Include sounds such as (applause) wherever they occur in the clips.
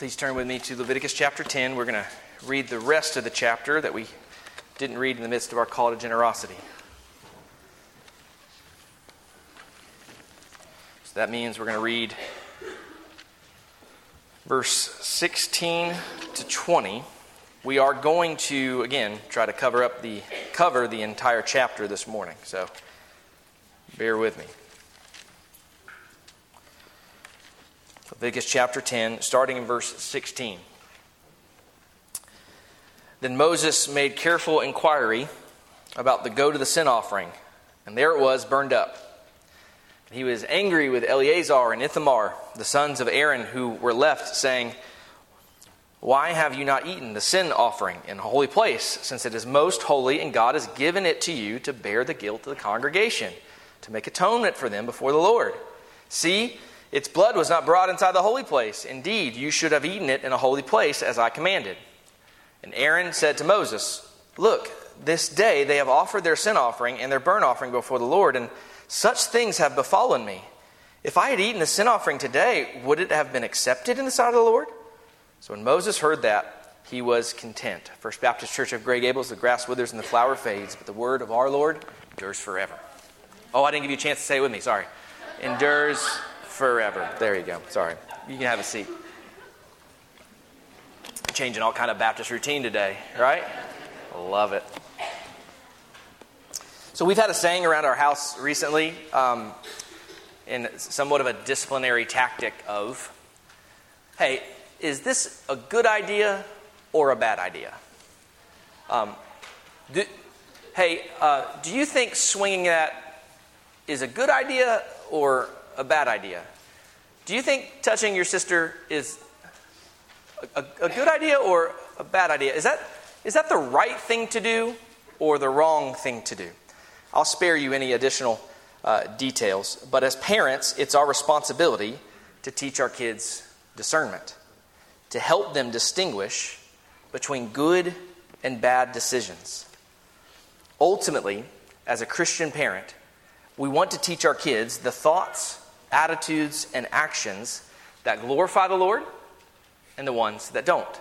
Please turn with me to Leviticus chapter 10. We're going to read the rest of the chapter that we didn't read in the midst of our call to generosity. So that means we're going to read verse 16 to 20. We are going to again try to cover up the cover the entire chapter this morning. So bear with me. Leviticus chapter 10, starting in verse 16. Then Moses made careful inquiry about the goat of the sin offering, and there it was burned up. He was angry with Eleazar and Ithamar, the sons of Aaron, who were left, saying, Why have you not eaten the sin offering in a holy place, since it is most holy, and God has given it to you to bear the guilt of the congregation, to make atonement for them before the Lord? See, its blood was not brought inside the holy place. Indeed, you should have eaten it in a holy place, as I commanded. And Aaron said to Moses, Look, this day they have offered their sin offering and their burnt offering before the Lord, and such things have befallen me. If I had eaten the sin offering today, would it have been accepted in the sight of the Lord? So when Moses heard that, he was content. First Baptist Church of Grey Gables, the grass withers and the flower fades, but the word of our Lord endures forever. Oh, I didn't give you a chance to say it with me. Sorry. Endures forever. There you go. Sorry. You can have a seat. Changing all kind of Baptist routine today, right? Love it. So we've had a saying around our house recently, um, in somewhat of a disciplinary tactic of, "Hey, is this a good idea or a bad idea?" Um, do, hey, uh, do you think swinging that is a good idea or a bad idea. Do you think touching your sister is a, a, a, good idea or a bad idea? Is that, is that the right thing to do or the wrong thing to do? I'll spare you any additional uh, details, but as parents, it's our responsibility to teach our kids discernment, to help them distinguish between good and bad decisions. Ultimately, as a Christian parent, we want to teach our kids the thoughts attitudes, and actions that glorify the Lord and the ones that don't.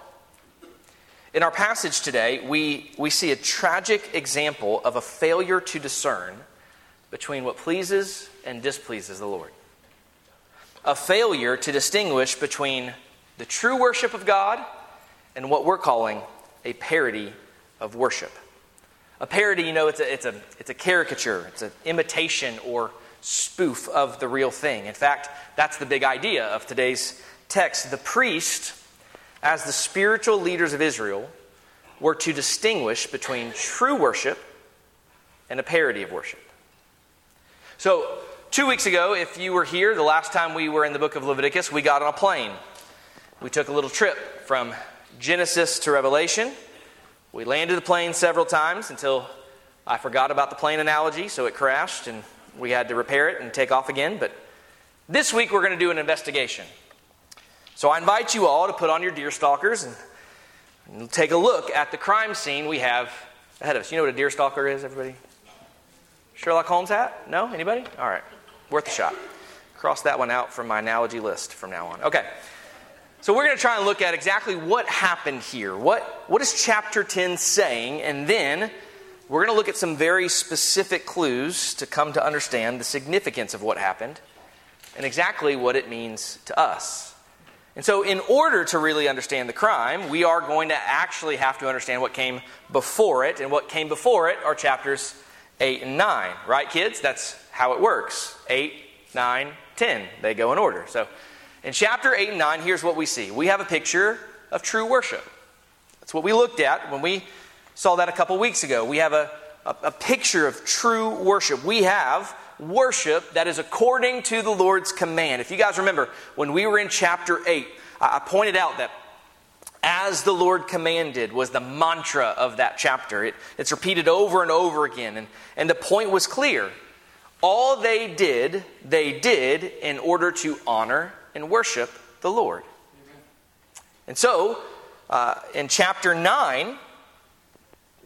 In our passage today, we, we see a tragic example of a failure to discern between what pleases and displeases the Lord. A failure to distinguish between the true worship of God and what we're calling a parody of worship. A parody, you know, it's a, it's a, it's a caricature, it's an imitation or spoof of the real thing. In fact, that's the big idea of today's text. The priest, as the spiritual leaders of Israel, were to distinguish between true worship and a parody of worship. So, two weeks ago, if you were here, the last time we were in the book of Leviticus, we got on a plane. We took a little trip from Genesis to Revelation. We landed the plane several times until I forgot about the plane analogy, so it crashed and we had to repair it and take off again. But this week we're going to do an investigation. So I invite you all to put on your deer stalkers and, and take a look at the crime scene we have ahead of us. You know what a deer stalker is, everybody? Sherlock Holmes hat? No? Anybody? All right. Worth a shot. Cross that one out from my analogy list from now on. Okay. So we're going to try and look at exactly what happened here. What, what is chapter 10 saying? And then we're going to look at some very specific clues to come to understand the significance of what happened and exactly what it means to us. And so, in order to really understand the crime, we are going to actually have to understand what came before it. And what came before it are chapters 8 and 9. Right, kids? That's how it works 8, 9, 10. They go in order. So, in chapter 8 and 9, here's what we see we have a picture of true worship. That's what we looked at when we Saw that a couple weeks ago. We have a, a, a picture of true worship. We have worship that is according to the Lord's command. If you guys remember, when we were in chapter 8, I pointed out that as the Lord commanded was the mantra of that chapter. It, it's repeated over and over again. And, and the point was clear. All they did, they did in order to honor and worship the Lord. And so, uh, in chapter 9,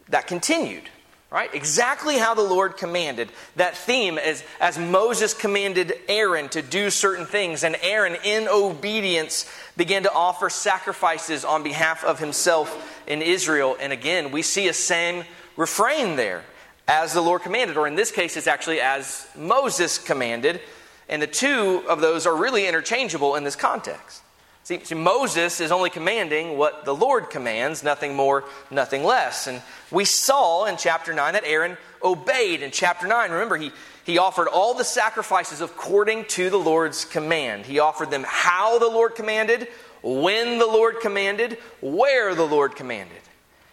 that continued. Right? Exactly how the Lord commanded. That theme is as Moses commanded Aaron to do certain things, and Aaron, in obedience, began to offer sacrifices on behalf of himself in Israel. And again, we see a same refrain there as the Lord commanded, or in this case, it's actually as Moses commanded. And the two of those are really interchangeable in this context. See, see, Moses is only commanding what the Lord commands, nothing more, nothing less. And we saw in chapter 9 that Aaron obeyed in chapter 9. Remember, he, he offered all the sacrifices according to the Lord's command. He offered them how the Lord commanded, when the Lord commanded, where the Lord commanded.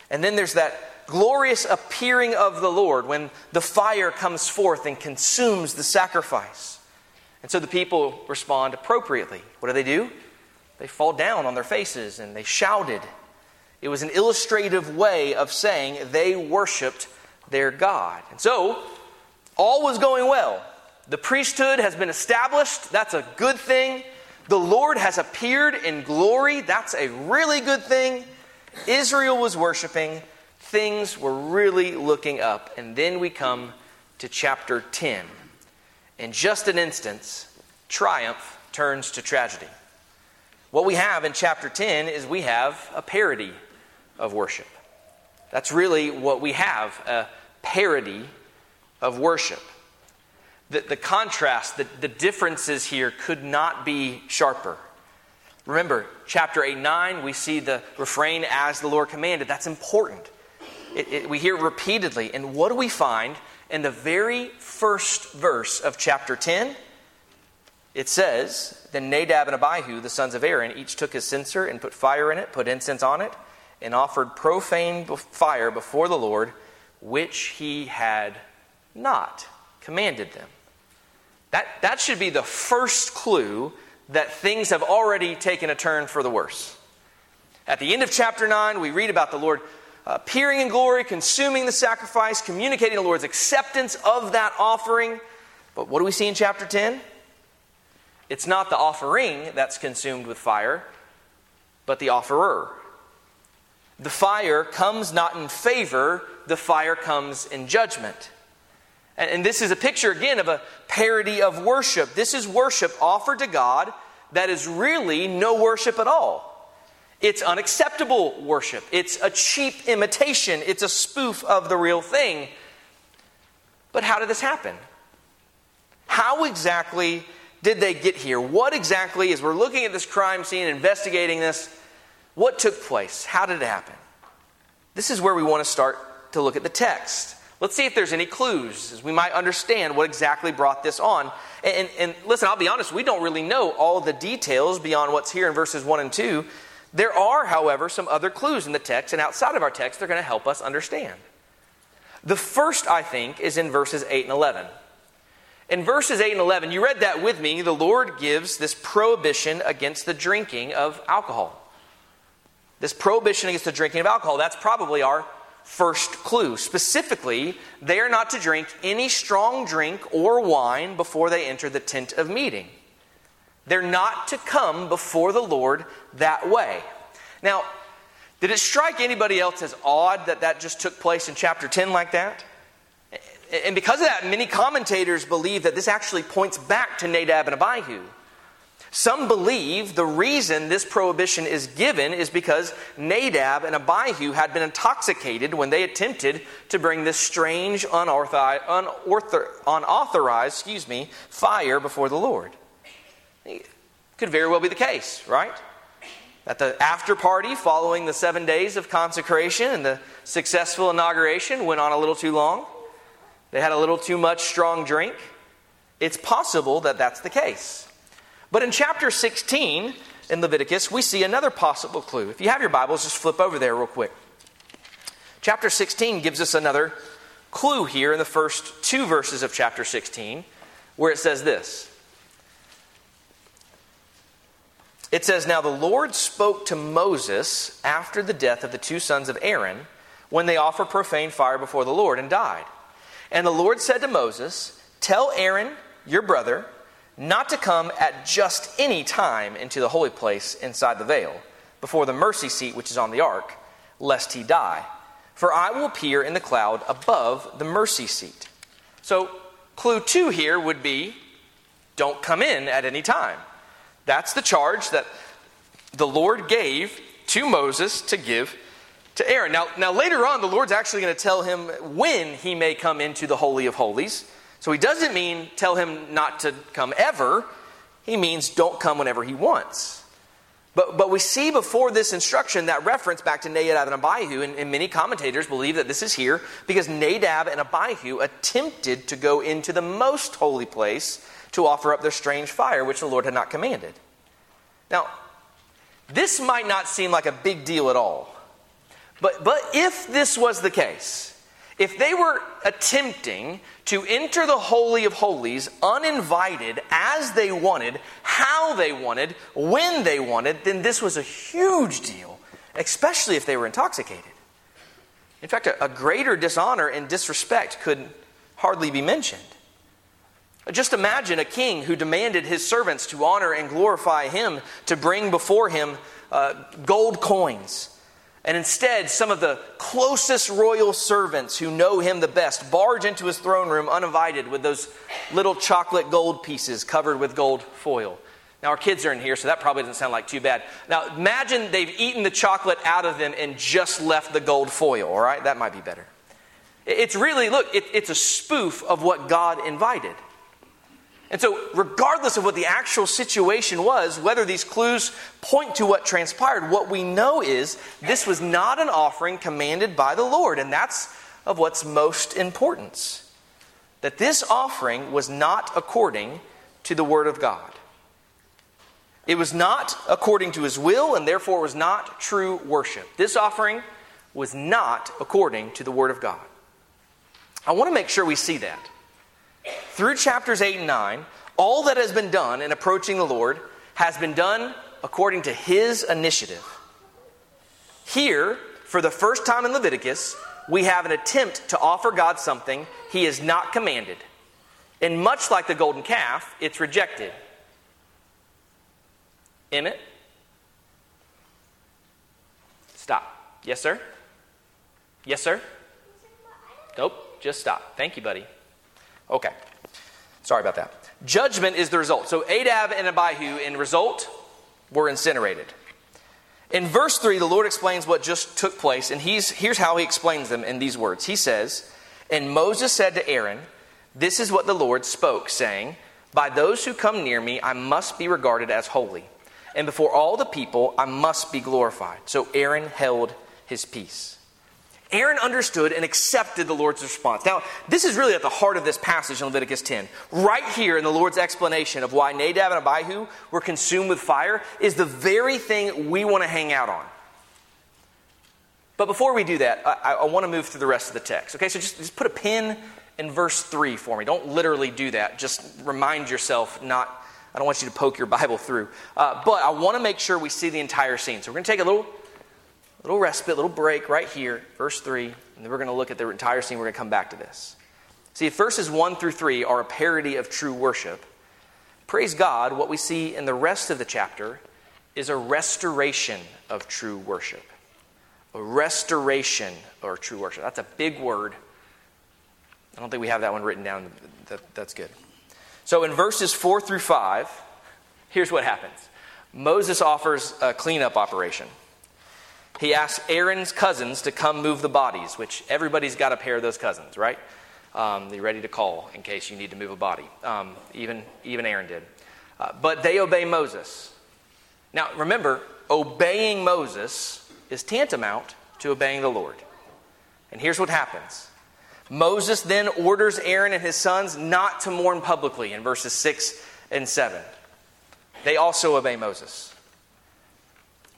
And then there's that glorious appearing of the Lord when the fire comes forth and consumes the sacrifice. And so the people respond appropriately. What do they do? They fall down on their faces and they shouted. It was an illustrative way of saying they worshiped their God. And so, all was going well. The priesthood has been established. That's a good thing. The Lord has appeared in glory. That's a really good thing. Israel was worshiping. Things were really looking up. And then we come to chapter 10. In just an instance, triumph turns to tragedy. What we have in chapter 10 is we have a parody of worship. That's really what we have a parody of worship. The, the contrast, the, the differences here could not be sharper. Remember, chapter 8 9, we see the refrain as the Lord commanded. That's important. It, it, we hear repeatedly. And what do we find in the very first verse of chapter 10? It says, Then Nadab and Abihu, the sons of Aaron, each took his censer and put fire in it, put incense on it, and offered profane fire before the Lord, which he had not commanded them. That, that should be the first clue that things have already taken a turn for the worse. At the end of chapter 9, we read about the Lord appearing in glory, consuming the sacrifice, communicating the Lord's acceptance of that offering. But what do we see in chapter 10? It's not the offering that's consumed with fire, but the offerer. The fire comes not in favor, the fire comes in judgment. And, and, this is a picture, again, of a parody of worship. This is worship offered to God that is really no worship at all. It's unacceptable worship, it's a cheap imitation, it's a spoof of the real thing. But how did this happen? How exactly did they get here? What exactly, as we're looking at this crime scene, investigating this, what took place? How did it happen? This is where we want to start to look at the text. Let's see if there's any clues as we might understand what exactly brought this on. And, and, and, listen, I'll be honest, we don't really know all the details beyond what's here in verses 1 and 2. There are, however, some other clues in the text, and outside of our text, they're going to help us understand. The first, I think, is in verses 8 and 11. In verses 8 and 11, you read that with me. The Lord gives this prohibition against the drinking of alcohol. This prohibition against the drinking of alcohol, that's probably our first clue. Specifically, they are not to drink any strong drink or wine before they enter the tent of meeting. They're not to come before the Lord that way. Now, did it strike anybody else as odd that that just took place in chapter 10 like that? And because of that, many commentators believe that this actually points back to Nadab and Abihu. Some believe the reason this prohibition is given is because Nadab and Abihu had been intoxicated when they attempted to bring this strange, unauthorized, unauthorized excuse me, fire before the Lord. Could very well be the case, right? At the after party following the seven days of consecration and the successful inauguration went on a little too long. They had a little too much strong drink. It's possible that that's the case. But in chapter 16 in Leviticus, we see another possible clue. If you have your Bibles, just flip over there real quick. Chapter 16 gives us another clue here in the first two verses of chapter 16, where it says this. It says, Now the Lord spoke to Moses after the death of the two sons of Aaron when they offered profane fire before the Lord and died. And the Lord said to Moses, Tell Aaron, your brother, not to come at just any time into the holy place inside the veil, before the mercy seat which is on the ark, lest he die. for I will appear in the cloud above the mercy seat. So, clue two here would be don't come in at any time. That's the charge that the Lord gave to Moses to give to Aaron. Now, now later on, the Lord's actually going to tell him when he may come into the Holy of Holies. So he doesn't mean tell him not to come ever. He means don't come whenever he wants. But, but we see before this instruction that reference back to Nadab and Abihu, and, and, many commentators believe that this is here because Nadab and Abihu attempted to go into the most holy place to offer up their strange fire, which the Lord had not commanded. Now, this might not seem like a big deal at all, but, but if this was the case, if they were attempting to enter the Holy of Holies uninvited as they wanted, how they wanted, when they wanted, then this was a huge deal, especially if they were intoxicated. In fact, a, a greater dishonor and disrespect could hardly be mentioned. Just imagine a king who demanded his servants to honor and glorify him, to bring before him uh, gold coins and instead, some of the closest royal servants who know him the best barge into his throne room uninvited with those little chocolate gold pieces covered with gold foil. Now, our kids are in here, so that probably doesn't sound like too bad. Now, imagine they've eaten the chocolate out of them and just left the gold foil, all right? That might be better. It's really, look, it, it's a spoof of what God invited. And so, regardless of what the actual situation was, whether these clues point to what transpired, what we know is this was not an offering commanded by the Lord. And that's of what's most importance. That this offering was not according to the Word of God. It was not according to His will, and therefore was not true worship. This offering was not according to the Word of God. I want to make sure we see that through chapters 8 and 9, all that has been done in approaching the Lord has been done according to his initiative. Here, for the first time in Leviticus, we have an attempt to offer God something he has not commanded. And much like the golden calf, it's rejected. Emmett? Stop. Yes, sir? Yes, sir? Nope, just stop. Thank you, buddy. Okay. Sorry about that. Judgment is the result. So Nadab and Abihu, in result, were incinerated. In verse 3, the Lord explains what just took place, and he's, here's how he explains them in these words. He says, And Moses said to Aaron, This is what the Lord spoke, saying, By those who come near me, I must be regarded as holy, and before all the people, I must be glorified. So Aaron held his peace. Aaron understood and accepted the Lord's response. Now, this is really at the heart of this passage in Leviticus 10. Right here in the Lord's explanation of why Nadab and Abihu were consumed with fire is the very thing we want to hang out on. But before we do that, I, I want to move through the rest of the text. Okay, so just, just put a pin in verse 3 for me. Don't literally do that. Just remind yourself, not, I don't want you to poke your Bible through. Uh, but I want to make sure we see the entire scene. So we're going to take a little little respite, little break right here, verse 3, and then we're going to look at the entire scene. We're going to come back to this. See, verses 1 through 3 are a parody of true worship. Praise God, what we see in the rest of the chapter is a restoration of true worship. A restoration or true worship. That's a big word. I don't think we have that one written down. That, that's good. So in verses 4 through 5, here's what happens Moses offers a cleanup operation he asks Aaron's cousins to come move the bodies, which everybody's got a pair of those cousins, right? Um, they're ready to call in case you need to move a body. Um, even, even Aaron did. Uh, but they obey Moses. Now, remember, obeying Moses is tantamount to obeying the Lord. And here's what happens Moses then orders Aaron and his sons not to mourn publicly in verses 6 and 7. They also obey Moses.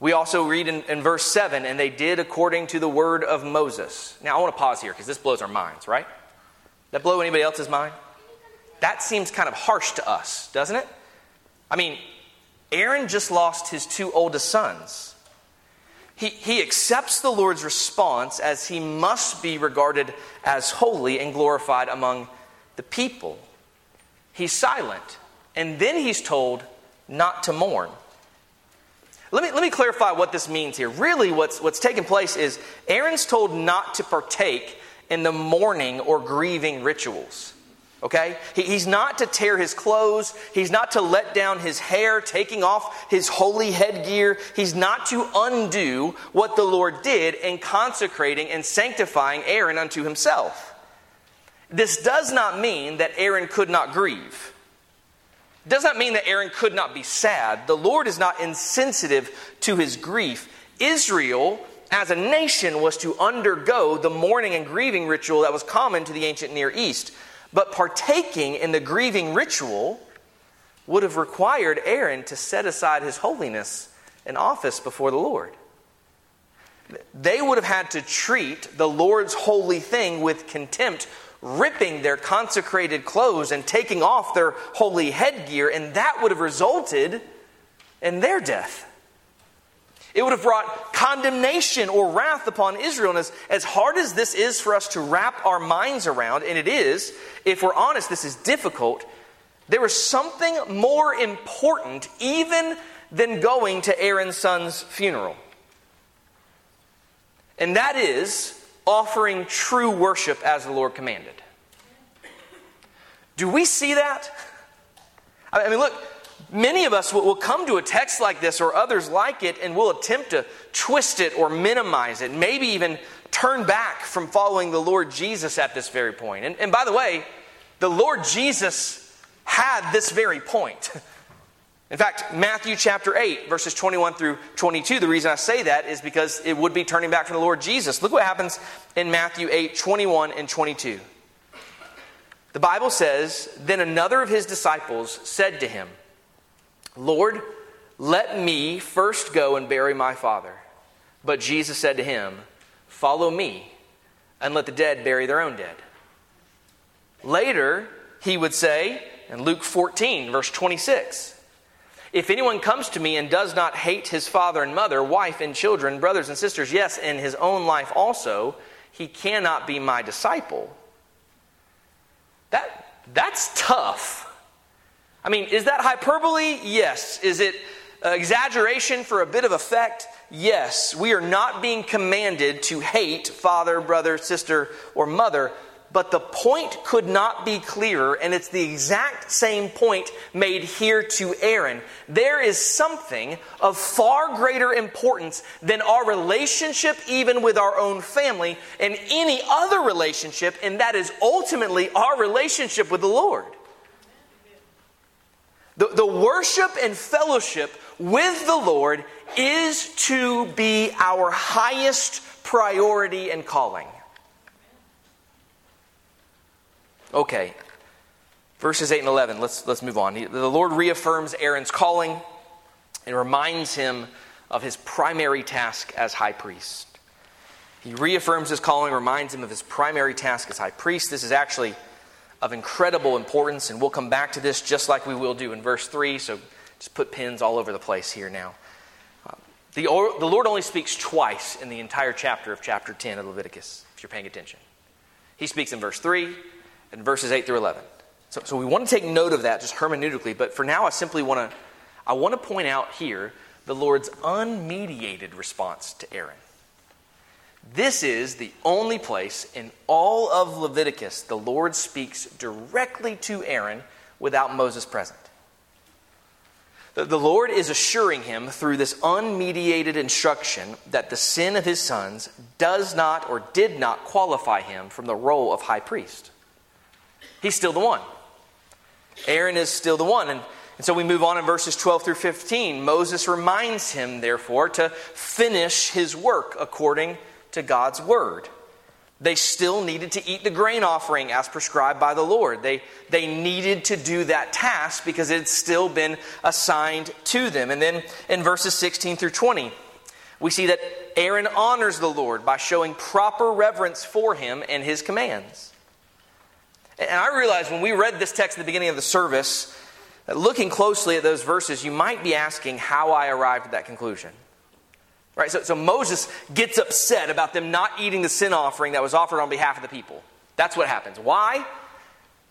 We also read in, in, verse 7 and they did according to the word of Moses. Now, I want to pause here because this blows our minds, right? That blow anybody else's mind? That seems kind of harsh to us, doesn't it? I mean, Aaron just lost his two oldest sons. He, he accepts the Lord's response as he must be regarded as holy and glorified among the people. He's silent, and then he's told not to mourn. Let me, let me clarify what this means here. Really, what's, what's taking place is Aaron's told not to partake in the mourning or grieving rituals. Okay? He, he's not to tear his clothes. He's not to let down his hair, taking off his holy headgear. He's not to undo what the Lord did in consecrating and sanctifying Aaron unto himself. This does not mean that Aaron could not grieve. Does not mean that Aaron could not be sad. The Lord is not insensitive to his grief. Israel, as a nation, was to undergo the mourning and grieving ritual that was common to the ancient Near East. But partaking in the grieving ritual would have required Aaron to set aside his holiness and office before the Lord. They would have had to treat the Lord's holy thing with contempt, ripping their consecrated clothes and taking off their holy headgear, and that would have resulted in their death. It would have brought condemnation or wrath upon Israel. And as, as hard as this is for us to wrap our minds around, and it is, if we're honest, this is difficult, there was something more important even than going to Aaron's son's funeral. And that is offering true worship as the Lord commanded. Do we see that? I mean, look, Many of us will come to a text like this or others like it and will attempt to twist it or minimize it, maybe even turn back from following the Lord Jesus at this very point. And, and by the way, the Lord Jesus had this very point. (laughs) In fact, Matthew chapter 8, verses 21 through 22, the reason I say that is because it would be turning back from the Lord Jesus. Look what happens in Matthew 8, 21 and 22. The Bible says, Then another of his disciples said to him, Lord, let me first go and bury my father. But Jesus said to him, Follow me, and let the dead bury their own dead. Later, he would say, in Luke 14, verse 26, If anyone comes to me and does not hate his father and mother, wife and children, brothers and sisters, yes, and his own life also, he cannot be my disciple. That, that's tough. I mean, is that hyperbole? Yes. Is it exaggeration for a bit of effect? Yes. We are not being commanded to hate father, brother, sister, or mother, but the point could not be clearer, and it's the exact same point made here to Aaron. There is something of far greater importance than our relationship, even with our own family, and any other relationship, and that is ultimately our relationship with the Lord. The, the worship and fellowship with the Lord is to be our highest priority and calling. Okay, verses 8 and 11, let's, let's move on. The Lord reaffirms Aaron's calling and reminds him of his primary task as high priest. He reaffirms his calling, reminds him of his primary task as high priest. This is actually of incredible importance, and we'll come back to this just like we will do in verse 3. So just put pins all over the place here now. Uh, the, the Lord only speaks twice in the entire chapter of chapter 10 of Leviticus, if you're paying attention. He speaks in verse 3 and verses 8 through 11. So, so we want to take note of that just hermeneutically, but for now I simply want to I want to point out here the Lord's unmediated response to Aaron. This is the only place in all of Leviticus the Lord speaks directly to Aaron without Moses present. The Lord is assuring him through this unmediated instruction that the sin of his sons does not or did not qualify him from the role of high priest. He's still the one. Aaron is still the one. And, and so we move on in verses 12 through 15. Moses reminds him, therefore, to finish his work according to God's word. They still needed to eat the grain offering as prescribed by the Lord. They, they needed to do that task because it had still been assigned to them. And then in verses 16 through 20, we see that Aaron honors the Lord by showing proper reverence for him and his commands. And I realized when we read this text at the beginning of the service, looking closely at those verses, you might be asking how I arrived at that conclusion. Right? So, so Moses gets upset about them not eating the sin offering that was offered on behalf of the people. That's what happens. Why?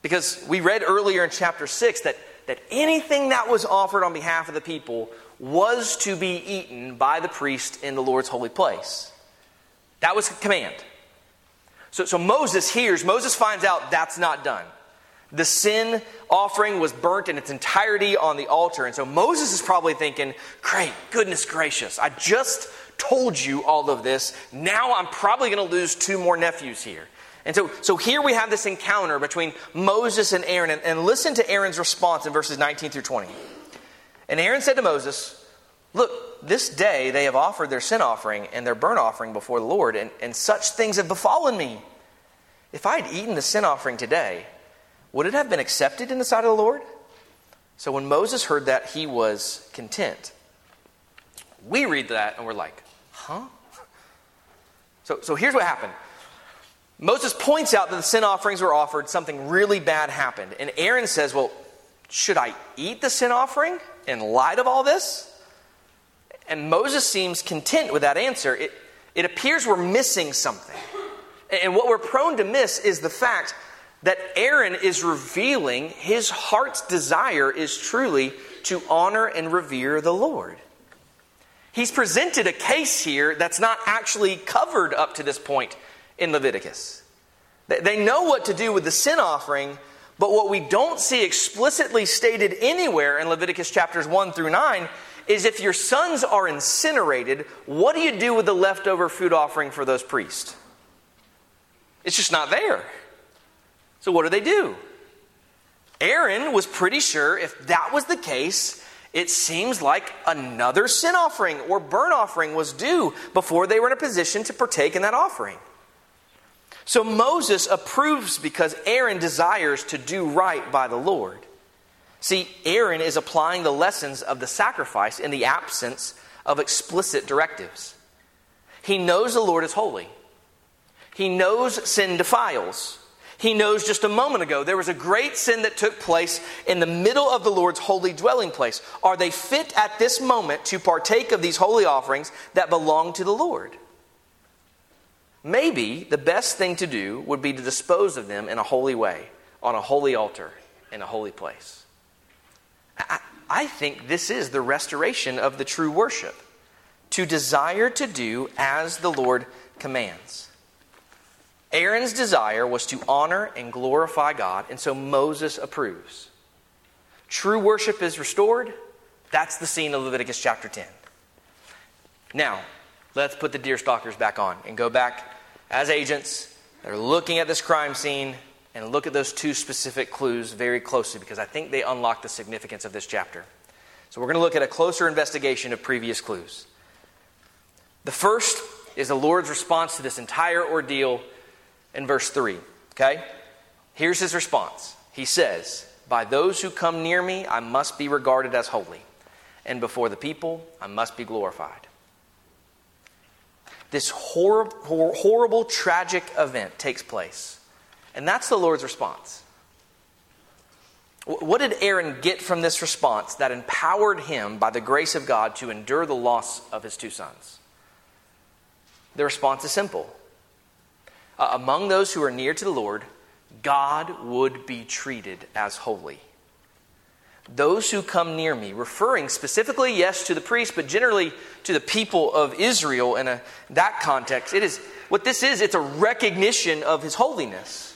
Because we read earlier in chapter 6 that, that anything that was offered on behalf of the people was to be eaten by the priest in the Lord's holy place. That was command. So, so Moses hears, Moses finds out that's not done. The sin offering was burnt in its entirety on the altar. And so Moses is probably thinking, great, goodness gracious, I just told you all of this. Now I'm probably going to lose two more nephews here. And so, so here we have this encounter between Moses and Aaron. And, and listen to Aaron's response in verses 19 through 20. And Aaron said to Moses, Look, this day they have offered their sin offering and their burnt offering before the Lord, and, and such things have befallen me. If I had eaten the sin offering today, would it have been accepted in the sight of the Lord? So when Moses heard that, he was content. We read that and we're like, huh? So, so here's what happened. Moses points out that the sin offerings were offered, something really bad happened. And Aaron says, Well, should I eat the sin offering in light of all this? And Moses seems content with that answer. It, it appears we're missing something. And what we're prone to miss is the fact that Aaron is revealing his heart's desire is truly to honor and revere the Lord. He's presented a case here that's not actually covered up to this point in Leviticus. They know what to do with the sin offering, but what we don't see explicitly stated anywhere in Leviticus chapters 1 through 9 is if your sons are incinerated, what do you do with the leftover food offering for those priests? It's just not there. So, what do they do? Aaron was pretty sure if that was the case, it seems like another sin offering or burnt offering was due before they were in a position to partake in that offering. So Moses approves because Aaron desires to do right by the Lord. See, Aaron is applying the lessons of the sacrifice in the absence of explicit directives. He knows the Lord is holy. He knows sin defiles. He knows just a moment ago there was a great sin that took place in the middle of the Lord's holy dwelling place. Are they fit at this moment to partake of these holy offerings that belong to the Lord? Maybe the best thing to do would be to dispose of them in a holy way, on a holy altar, in a holy place. I, think this is the restoration of the true worship to desire to do as the Lord commands. Aaron's desire was to honor and glorify God, and so Moses approves. True worship is restored. That's the scene of Leviticus chapter 10. Now, let's put the deer stalkers back on and go back as agents They're looking at this crime scene and look at those two specific clues very closely because I think they unlock the significance of this chapter. So, we're going to look at a closer investigation of previous clues. The first is the Lord's response to this entire ordeal in verse 3. Okay? Here's his response. He says, By those who come near me, I must be regarded as holy, and before the people, I must be glorified. This horrible, horrible, tragic event takes place. And that's the Lord's response. What did Aaron get from this response that empowered him by the grace of God to endure the loss of his two sons? The response is simple uh, among those who are near to the Lord, God would be treated as holy. Those who come near me, referring specifically, yes, to the priest, but generally to the people of Israel in a, that context, it is what this is, it's a recognition of his holiness.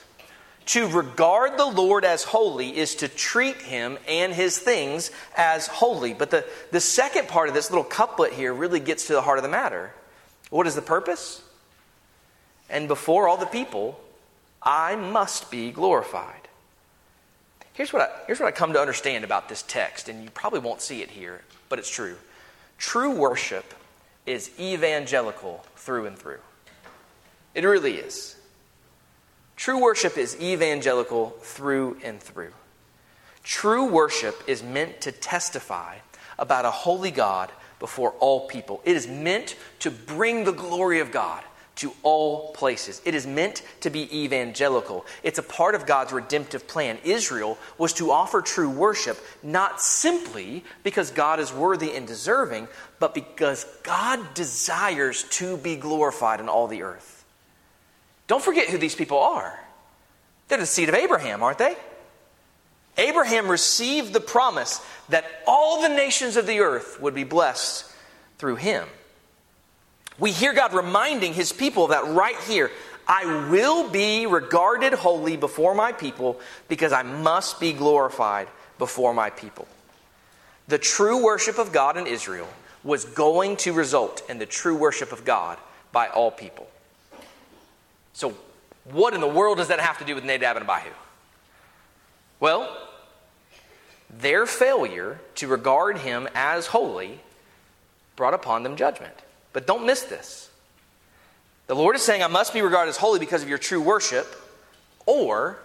To regard the Lord as holy is to treat him and his things as holy. But the, the second part of this little couplet here really gets to the heart of the matter. What is the purpose? and before all the people, I must be glorified. Here's what, I, here's what I come to understand about this text, and you probably won't see it here, but it's true. True worship is evangelical through and through. It really is. True worship is evangelical through and through. True worship is meant to testify about a holy God before all people. It is meant to bring the glory of God to all places. It is meant to be evangelical. It's a part of God's redemptive plan. Israel was to offer true worship not simply because God is worthy and deserving, but because God desires to be glorified in all the earth. Don't forget who these people are. They're the seed of Abraham, aren't they? Abraham received the promise that all the nations of the earth would be blessed through him. We hear God reminding his people that right here. I will be regarded holy before my people because I must be glorified before my people. The true worship of God in Israel was going to result in the true worship of God by all people. So, what in the world does that have to do with Nadab and Abihu? Well, their failure to regard him as holy brought upon them judgment. But don't miss this. The Lord is saying, I must be regarded as holy because of your true worship, or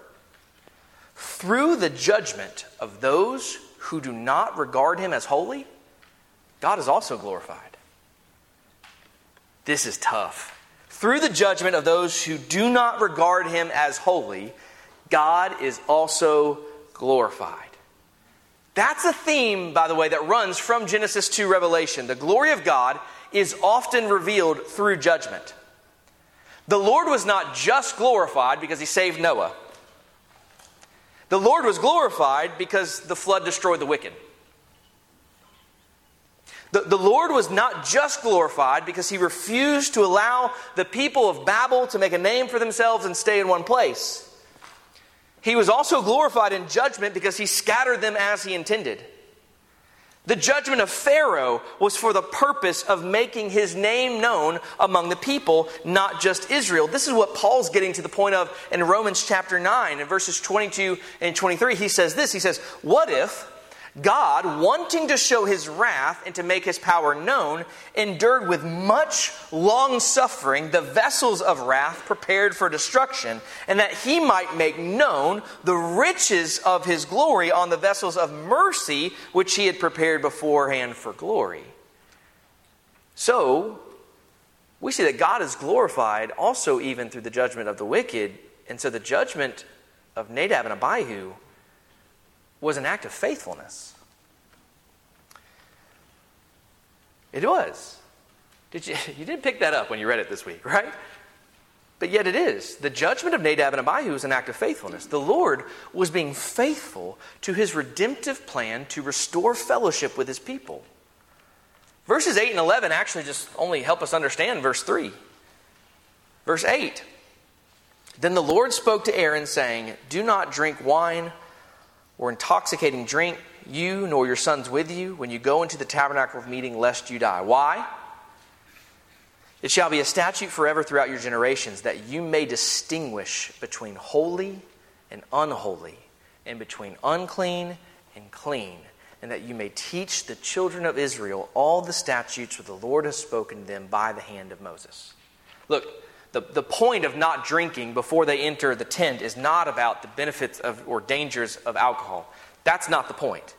through the judgment of those who do not regard him as holy, God is also glorified. This is tough. Through the judgment of those who do not regard him as holy, God is also glorified. That's a theme, by the way, that runs from Genesis to Revelation. The glory of God is often revealed through judgment. The Lord was not just glorified because he saved Noah. The Lord was glorified because the flood destroyed the wicked. The, the Lord was not just glorified because he refused to allow the people of Babel to make a name for themselves and stay in one place. He was also glorified in judgment because he scattered them as he intended. The judgment of Pharaoh was for the purpose of making his name known among the people, not just Israel. This is what Paul's getting to the point of in Romans chapter 9, in verses 22 and 23. He says this He says, What if God, wanting to show his wrath and to make his power known, endured with much long suffering the vessels of wrath prepared for destruction, and that he might make known the riches of his glory on the vessels of mercy which he had prepared beforehand for glory. So, we see that God is glorified also even through the judgment of the wicked, and so the judgment of Nadab and Abihu was an act of faithfulness. It was. Did you, (laughs) you didn't pick that up when you read it this week, right? But yet it is. The judgment of Nadab and Abihu is an act of faithfulness. The Lord was being faithful to his redemptive plan to restore fellowship with his people. Verses 8 and 11 actually just only help us understand verse 3. Verse 8 Then the Lord spoke to Aaron, saying, Do not drink wine or intoxicating drink, you nor your sons with you, when you go into the tabernacle of meeting, lest you die. Why? It shall be a statute forever throughout your generations, that you may distinguish between holy and unholy, and between unclean and clean, and that you may teach the children of Israel all the statutes which the Lord has spoken to them by the hand of Moses. Look, the, the point of not drinking before they enter the tent is not about the benefits of, or dangers of alcohol. That's not the point.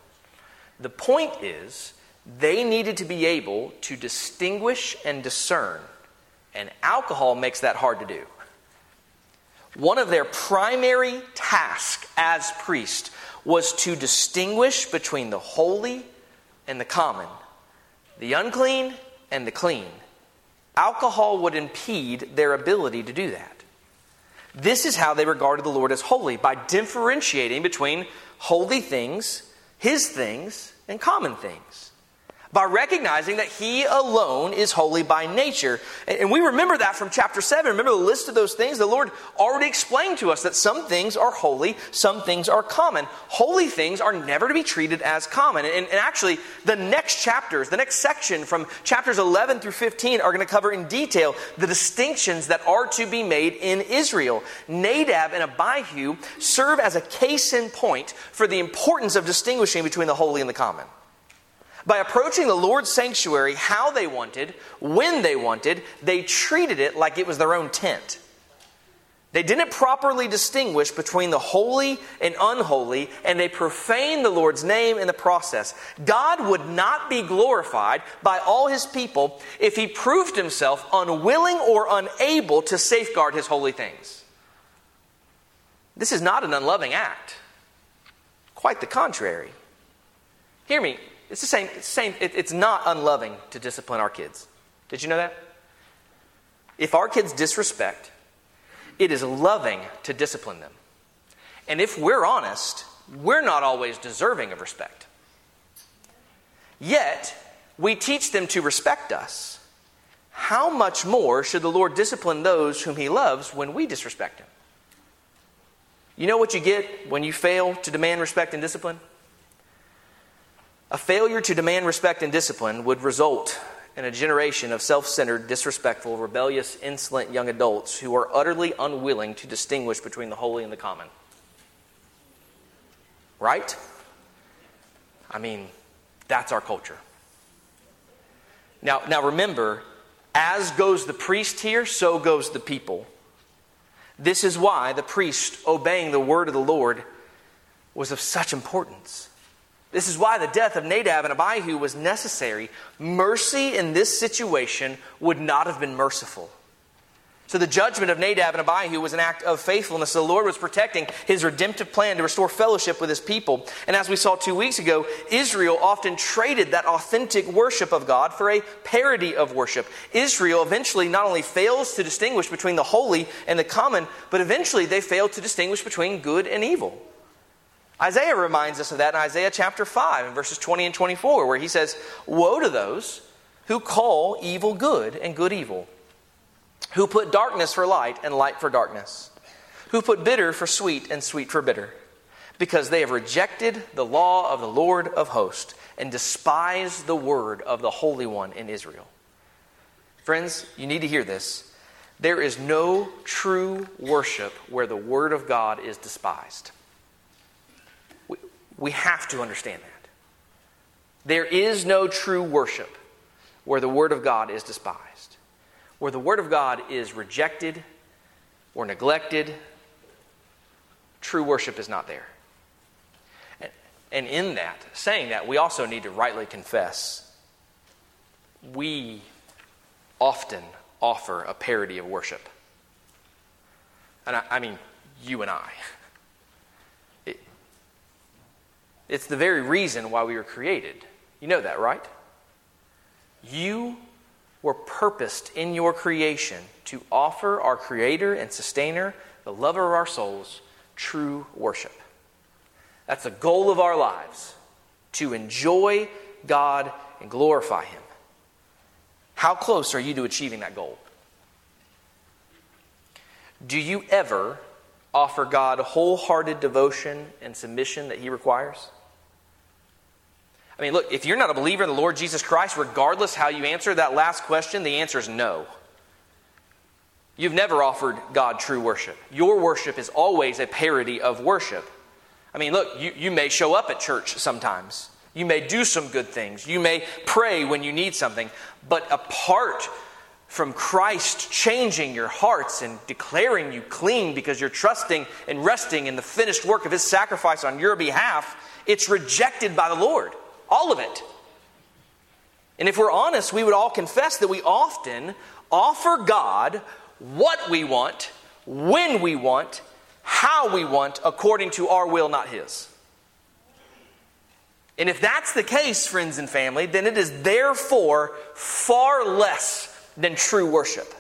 The point is they needed to be able to distinguish and discern, and alcohol makes that hard to do. One of their primary tasks as priest was to distinguish between the holy and the common, the unclean and the clean. Alcohol would impede their ability to do that. This is how they regarded the Lord as holy, by differentiating between holy things, his things, and common things by recognizing that He alone is holy by nature. And we remember that from chapter 7. Remember the list of those things? The Lord already explained to us that some things are holy, some things are common. Holy things are never to be treated as common. And, and actually, the next chapters, the next section from chapters 11 through 15 are going to cover in detail the distinctions that are to be made in Israel. Nadab and Abihu serve as a case in point for the importance of distinguishing between the holy and the common. By approaching the Lord's sanctuary how they wanted, when they wanted, they treated it like it was their own tent. They didn't properly distinguish between the holy and unholy, and they profaned the Lord's name in the process. God would not be glorified by all his people if he proved himself unwilling or unable to safeguard his holy things. This is not an unloving act. Quite the contrary. Hear me, it's the same. It's, the same it, it's not unloving to discipline our kids. Did you know that? If our kids disrespect, it is loving to discipline them. And if we're honest, we're not always deserving of respect. Yet, we teach them to respect us. How much more should the Lord discipline those whom He loves when we disrespect Him? You know what you get when you fail to demand respect and discipline? A failure to demand respect and discipline would result in a generation of self centered, disrespectful, rebellious, insolent young adults who are utterly unwilling to distinguish between the holy and the common. Right? I mean, that's our culture. Now, now remember, as goes the priest here, so goes the people. This is why the priest obeying the word of the Lord was of such importance. This is why the death of Nadab and Abihu was necessary. Mercy in this situation would not have been merciful. So the judgment of Nadab and Abihu was an act of faithfulness. The Lord was protecting his redemptive plan to restore fellowship with his people. And as we saw two weeks ago, Israel often traded that authentic worship of God for a parody of worship. Israel eventually not only fails to distinguish between the holy and the common, but eventually they fail to distinguish between good and evil. Isaiah reminds us of that in Isaiah chapter 5, in verses 20 and 24, where he says, Woe to those who call evil good and good evil, who put darkness for light and light for darkness, who put bitter for sweet and sweet for bitter, because they have rejected the law of the Lord of hosts and despised the word of the Holy One in Israel. Friends, you need to hear this. There is no true worship where the word of God is despised. We have to understand that. There is no true worship where the Word of God is despised, where the Word of God is rejected or neglected. True worship is not there. And in that, saying that, we also need to rightly confess we often offer a parody of worship. And I, I mean, you and I. It's the very reason why we were created. You know that, right? You were purposed in your creation to offer our Creator and Sustainer, the lover of our souls, true worship. That's the goal of our lives to enjoy God and glorify Him. How close are you to achieving that goal? Do you ever offer God wholehearted devotion and submission that He requires? I mean, look, if you're not a believer in the Lord Jesus Christ, regardless how you answer that last question, the answer is no. You've never offered God true worship. Your worship is always a parody of worship. I mean, look, you, you may show up at church sometimes. You may do some good things. You may pray when you need something. But apart from Christ changing your hearts and declaring you clean because you're trusting and resting in the finished work of His sacrifice on your behalf, it's rejected by the Lord. All of it. And if we're honest, we would all confess that we often offer God what we want, when we want, how we want, according to our will, not His. And if that's the case, friends and family, then it is therefore far less than true worship.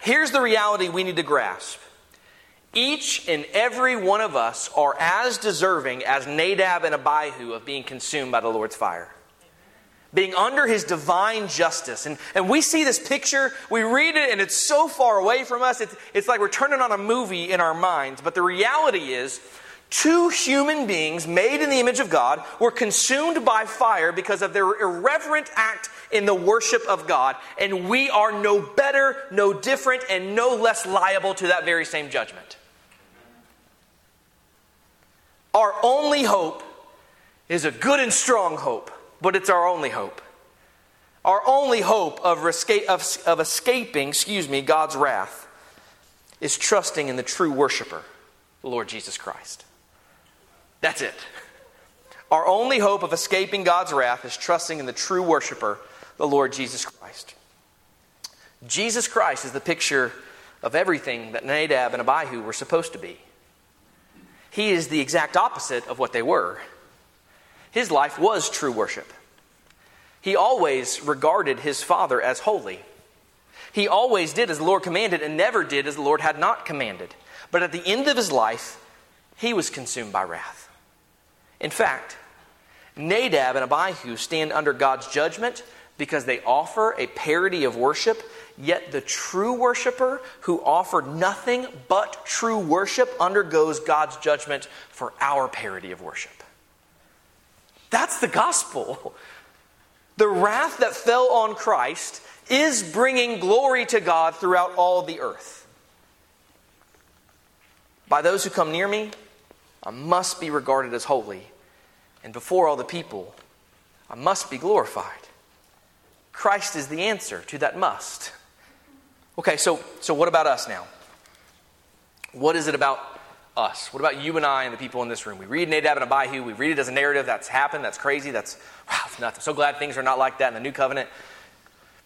Here's the reality we need to grasp each and every one of us are as deserving as Nadab and Abihu of being consumed by the Lord's fire. Being under his divine justice. And, and we see this picture, we read it, and it's so far away from us. It's, it's like we're turning on a movie in our minds. But the reality is, two human beings made in the image of God were consumed by fire because of their irreverent act in the worship of God. And we are no better, no different, and no less liable to that very same judgment. Our only hope is a good and strong hope, but it's our only hope. Our only hope of, escape, of, of escaping, excuse me, God's wrath is trusting in the true worshiper, the Lord Jesus Christ. That's it. Our only hope of escaping God's wrath is trusting in the true worshiper, the Lord Jesus Christ. Jesus Christ is the picture of everything that Nadab and Abihu were supposed to be. He is the exact opposite of what they were. His life was true worship. He always regarded his Father as holy. He always did as the Lord commanded and never did as the Lord had not commanded. But at the end of his life, he was consumed by wrath. In fact, Nadab and Abihu stand under God's judgment because they offer a parody of worship, yet the true worshiper who offered nothing but true worship undergoes God's judgment for our parody of worship. That's the gospel. The wrath that fell on Christ is bringing glory to God throughout all the earth. By those who come near me, I must be regarded as holy, and before all the people, I must be glorified. Christ is the answer to that must. Okay, so, so what about us now? What is it about us? What about you and I and the people in this room? We read Nadab and Abihu, we read it as a narrative that's happened, that's crazy, that's, wow, it's nothing. So glad things are not like that in the new covenant.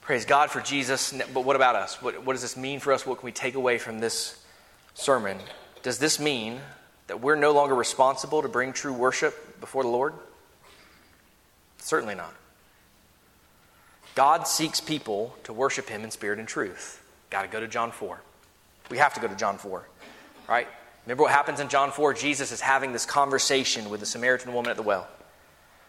Praise God for Jesus. But what about us? What, what does this mean for us? What can we take away from this sermon? Does this mean that we're no longer responsible to bring true worship before the Lord? Certainly not. God seeks people to worship Him in spirit and truth. Got to go to John 4. We have to go to John 4, right? Remember what happens in John 4? Jesus is having this conversation with the Samaritan woman at the well.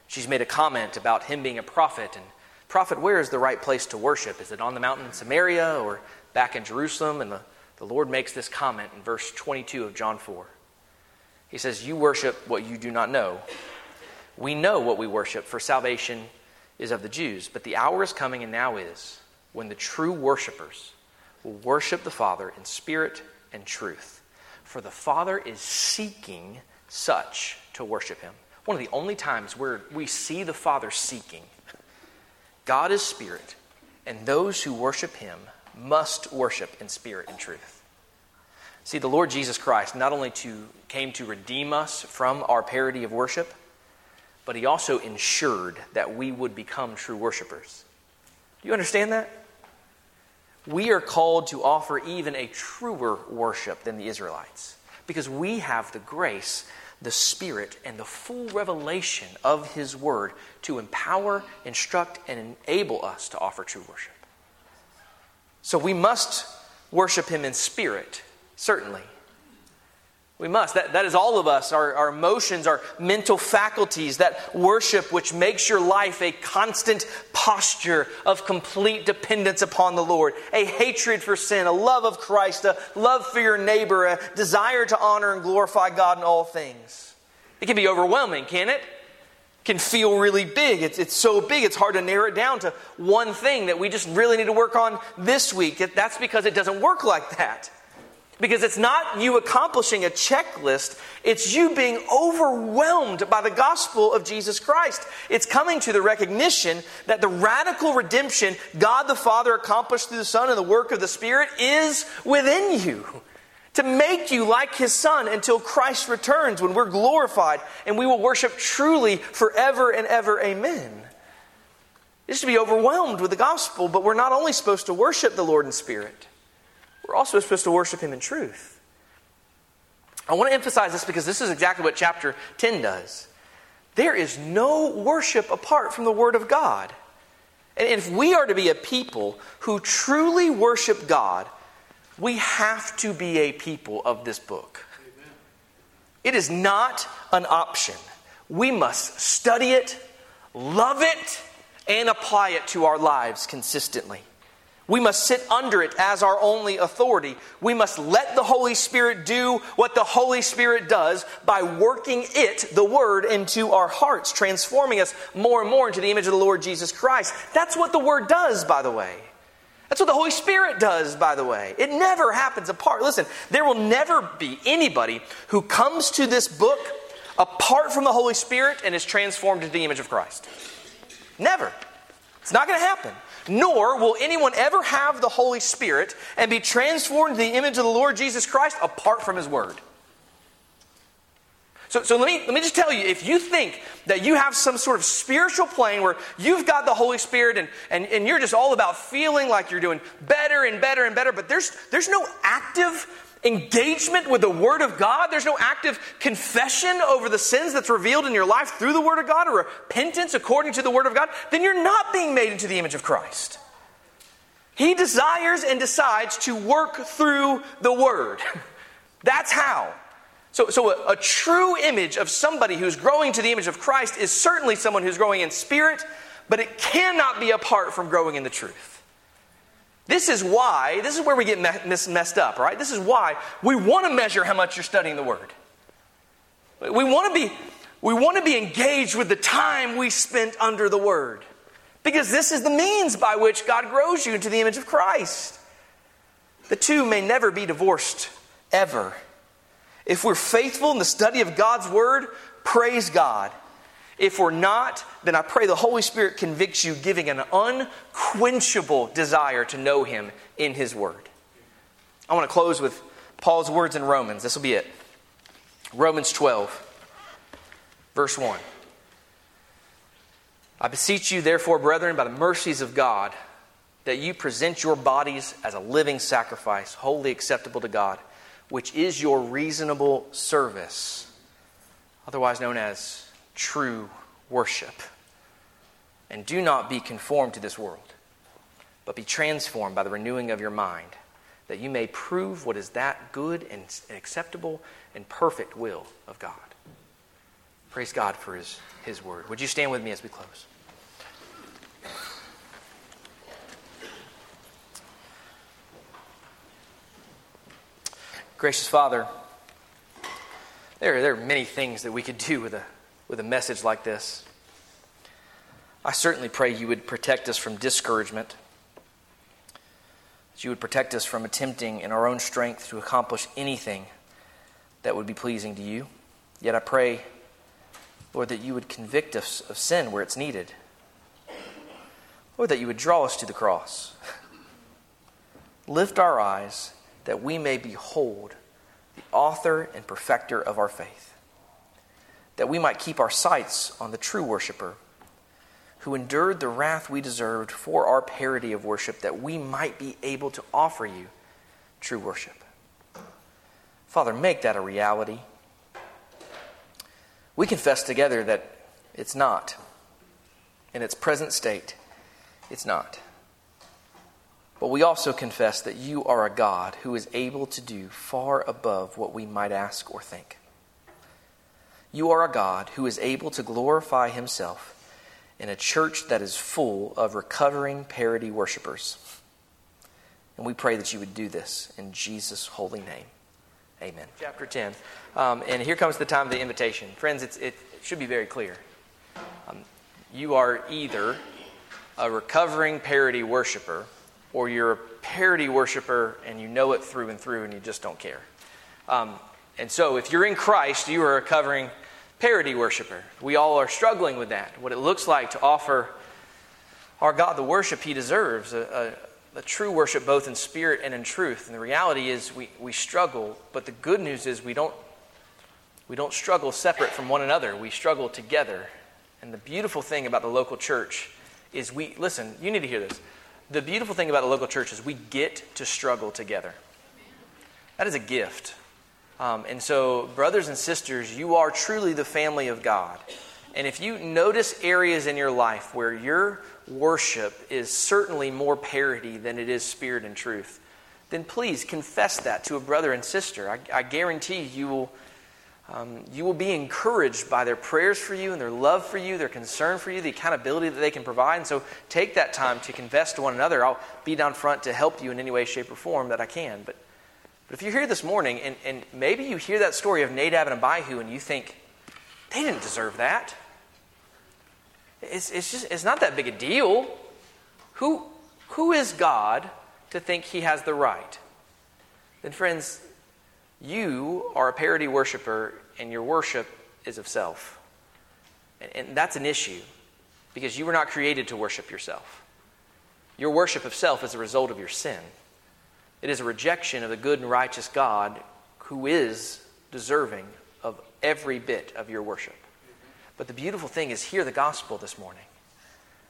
She's made a comment about him being a prophet. And, prophet, where is the right place to worship? Is it on the mountain in Samaria or back in Jerusalem? And the, the Lord makes this comment in verse 22 of John 4. He says, You worship what you do not know. We know what we worship, for salvation is of the Jews. But the hour is coming, and now is, when the true worshipers will worship the Father in spirit and truth. For the Father is seeking such to worship him. One of the only times where we see the Father seeking. God is spirit, and those who worship him must worship in spirit and truth. See, the Lord Jesus Christ not only to, came to redeem us from our parody of worship, but he also ensured that we would become true worshipers. Do you understand that? We are called to offer even a truer worship than the Israelites because we have the grace, the Spirit, and the full revelation of His Word to empower, instruct, and enable us to offer true worship. So we must worship Him in spirit Certainly. We must. That, that is all of us, our, our emotions, our mental faculties, that worship which makes your life a constant posture of complete dependence upon the Lord, a hatred for sin, a love of Christ, a love for your neighbor, a desire to honor and glorify God in all things. It can be overwhelming, can it? Can feel really big. It's, it's so big, it's hard to narrow it down to one thing that we just really need to work on this week. That's because it doesn't work like that. Because it's not you accomplishing a checklist, it's you being overwhelmed by the gospel of Jesus Christ. It's coming to the recognition that the radical redemption God the Father accomplished through the Son and the work of the Spirit is within you. To make you like His Son until Christ returns when we're glorified and we will worship truly forever and ever. Amen. It's to be overwhelmed with the gospel, but we're not only supposed to worship the Lord in spirit. We're also supposed to worship Him in truth. I want to emphasize this because this is exactly what chapter 10 does. There is no worship apart from the Word of God. And if we are to be a people who truly worship God, we have to be a people of this book. It is not an option. We must study it, love it, and apply it to our lives consistently. We must sit under it as our only authority. We must let the Holy Spirit do what the Holy Spirit does by working it, the Word, into our hearts, transforming us more and more into the image of the Lord Jesus Christ. That's what the Word does, by the way. That's what the Holy Spirit does, by the way. It never happens apart. Listen, there will never be anybody who comes to this book apart from the Holy Spirit and is transformed into the image of Christ. Never. It's not going to happen nor will anyone ever have the Holy Spirit and be transformed to the image of the Lord Jesus Christ apart from His Word. So, so let, me, let me just tell you if you think that you have some sort of spiritual plane where you've got the Holy Spirit and, and, and you're just all about feeling like you're doing better and better and better, but there's, there's no active engagement with the Word of God, there's no active confession over the sins that's revealed in your life through the Word of God or repentance according to the Word of God, then you're not being made into the image of Christ. He desires and decides to work through the Word. (laughs) That's how. So, so a, a true image of somebody who's growing to the image of Christ is certainly someone who's growing in spirit, but it cannot be apart from growing in the truth. This is why, this is where we get messed up, right? This is why we want to measure how much you're studying the Word. We want to be, we want to be engaged with the time we spent under the Word. Because this is the means by which God grows you into the image of Christ. The two may never be divorced, ever. If we're faithful in the study of God's Word, praise God. If we're not, then I pray the Holy Spirit convicts you, giving an unquenchable desire to know Him in His Word. I want to close with Paul's words in Romans. This will be it. Romans 12, verse 1. I beseech you, therefore, brethren, by the mercies of God, that you present your bodies as a living sacrifice, holy acceptable to God, which is your reasonable service, otherwise known as true worship. And do not be conformed to this world, but be transformed by the renewing of your mind, that you may prove what is that good and acceptable and perfect will of God. Praise God for his, his word. Would you stand with me as we close? Gracious Father, there, there are many things that we could do with a with a message like this. I certainly pray you would protect us from discouragement, that you would protect us from attempting in our own strength to accomplish anything that would be pleasing to you. Yet I pray, Lord, that you would convict us of sin where it's needed. Lord, that you would draw us to the cross. Lift our eyes that we may behold the author and perfecter of our faith that we might keep our sights on the true worshiper, who endured the wrath we deserved for our parody of worship, that we might be able to offer you true worship. Father, make that a reality. We confess together that it's not. In its present state, it's not. But we also confess that you are a God who is able to do far above what we might ask or think. You are a God who is able to glorify himself in a church that is full of recovering parody worshipers. And we pray that you would do this in Jesus' holy name. Amen. Chapter 10. Um, and here comes the time of the invitation. Friends, it should be very clear. Um, you are either a recovering parody worshiper or you're a parody worshiper and you know it through and through and you just don't care. Um, and so, if you're in Christ, you are a covering parody worshiper. We all are struggling with that, what it looks like to offer our God the worship he deserves, a, a, a, true worship both in spirit and in truth. And the reality is we, we struggle, but the good news is we don't, we don't struggle separate from one another, we struggle together. And the beautiful thing about the local church is we, listen, you need to hear this. The beautiful thing about the local church is we get to struggle together. That is a gift. Um, and so, brothers and sisters, you are truly the family of God. And if you notice areas in your life where your worship is certainly more parody than it is spirit and truth, then please confess that to a brother and sister. I, I guarantee you will, um, you will be encouraged by their prayers for you and their love for you, their concern for you, the accountability that they can provide. And so take that time to confess to one another. I'll be down front to help you in any way, shape, or form that I can. But but if you're here this morning and, and maybe you hear that story of Nadab and Abihu and you think, they didn't deserve that. It's, it's just it's not that big a deal. Who, who is God to think he has the right? Then, friends, you are a parody worshiper and your worship is of self. And, and that's an issue because you were not created to worship yourself. Your worship of self is a result of your sin. It is a rejection of the good and righteous God who is deserving of every bit of your worship. But the beautiful thing is, hear the gospel this morning.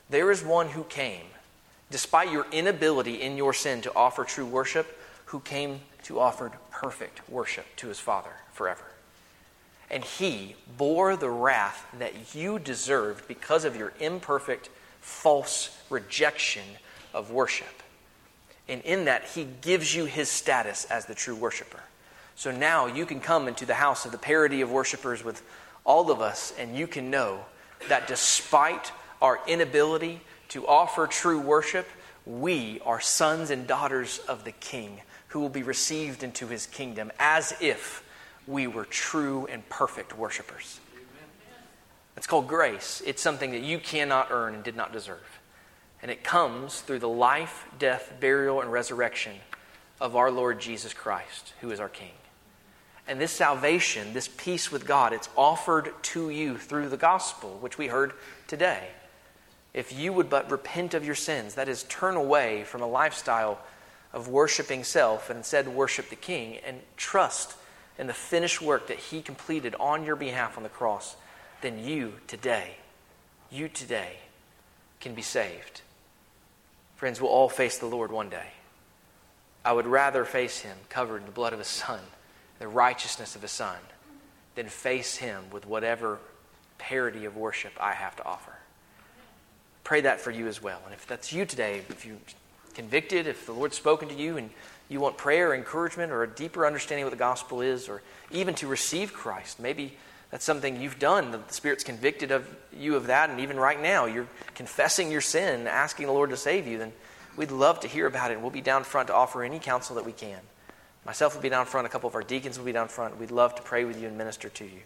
There is one who came, despite your inability in your sin to offer true worship, who came to offer perfect worship to his Father forever. And he bore the wrath that you deserved because of your imperfect, false rejection of worship. And in that, he gives you his status as the true worshiper. So now you can come into the house of the parity of worshipers with all of us, and you can know that despite our inability to offer true worship, we are sons and daughters of the King who will be received into his kingdom as if we were true and perfect worshipers. It's called grace. It's something that you cannot earn and did not deserve. And it comes through the life, death, burial, and resurrection of our Lord Jesus Christ, who is our King. And this salvation, this peace with God, it's offered to you through the gospel, which we heard today. If you would but repent of your sins, that is, turn away from a lifestyle of worshiping self and instead worship the King and trust in the finished work that He completed on your behalf on the cross, then you today, you today can be saved. Friends, we'll all face the Lord one day. I would rather face Him covered in the blood of His Son, the righteousness of His Son, than face Him with whatever parody of worship I have to offer. Pray that for you as well. And if that's you today, if you're convicted, if the Lord's spoken to you and you want prayer, encouragement, or a deeper understanding of what the gospel is, or even to receive Christ, maybe that's something you've done. The Spirit's convicted of you of that, and even right now you're confessing your sin, asking the Lord to save you, then we'd love to hear about it. And we'll be down front to offer any counsel that we can. Myself will be down front, a couple of our deacons will be down front. We'd love to pray with you and minister to you.